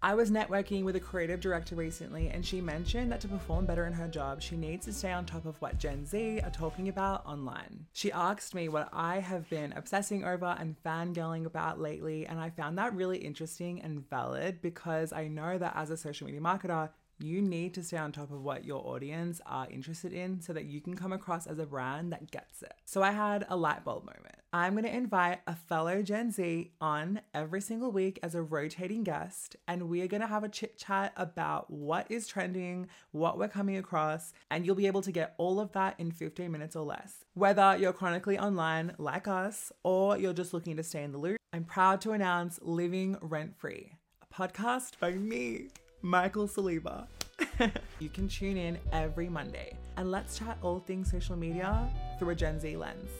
I was networking with a creative director recently, and she mentioned that to perform better in her job, she needs to stay on top of what Gen Z are talking about online. She asked me what I have been obsessing over and fangirling about lately, and I found that really interesting and valid because I know that as a social media marketer, you need to stay on top of what your audience are interested in so that you can come across as a brand that gets it. So I had a light bulb moment. I'm going to invite a fellow Gen Z on every single week as a rotating guest, and we are going to have a chit chat about what is trending, what we're coming across, and you'll be able to get all of that in 15 minutes or less. Whether you're chronically online like us or you're just looking to stay in the loop, I'm proud to announce Living Rent Free, a podcast by me. Michael Saliba. you can tune in every Monday and let's chat all things social media through a Gen Z lens.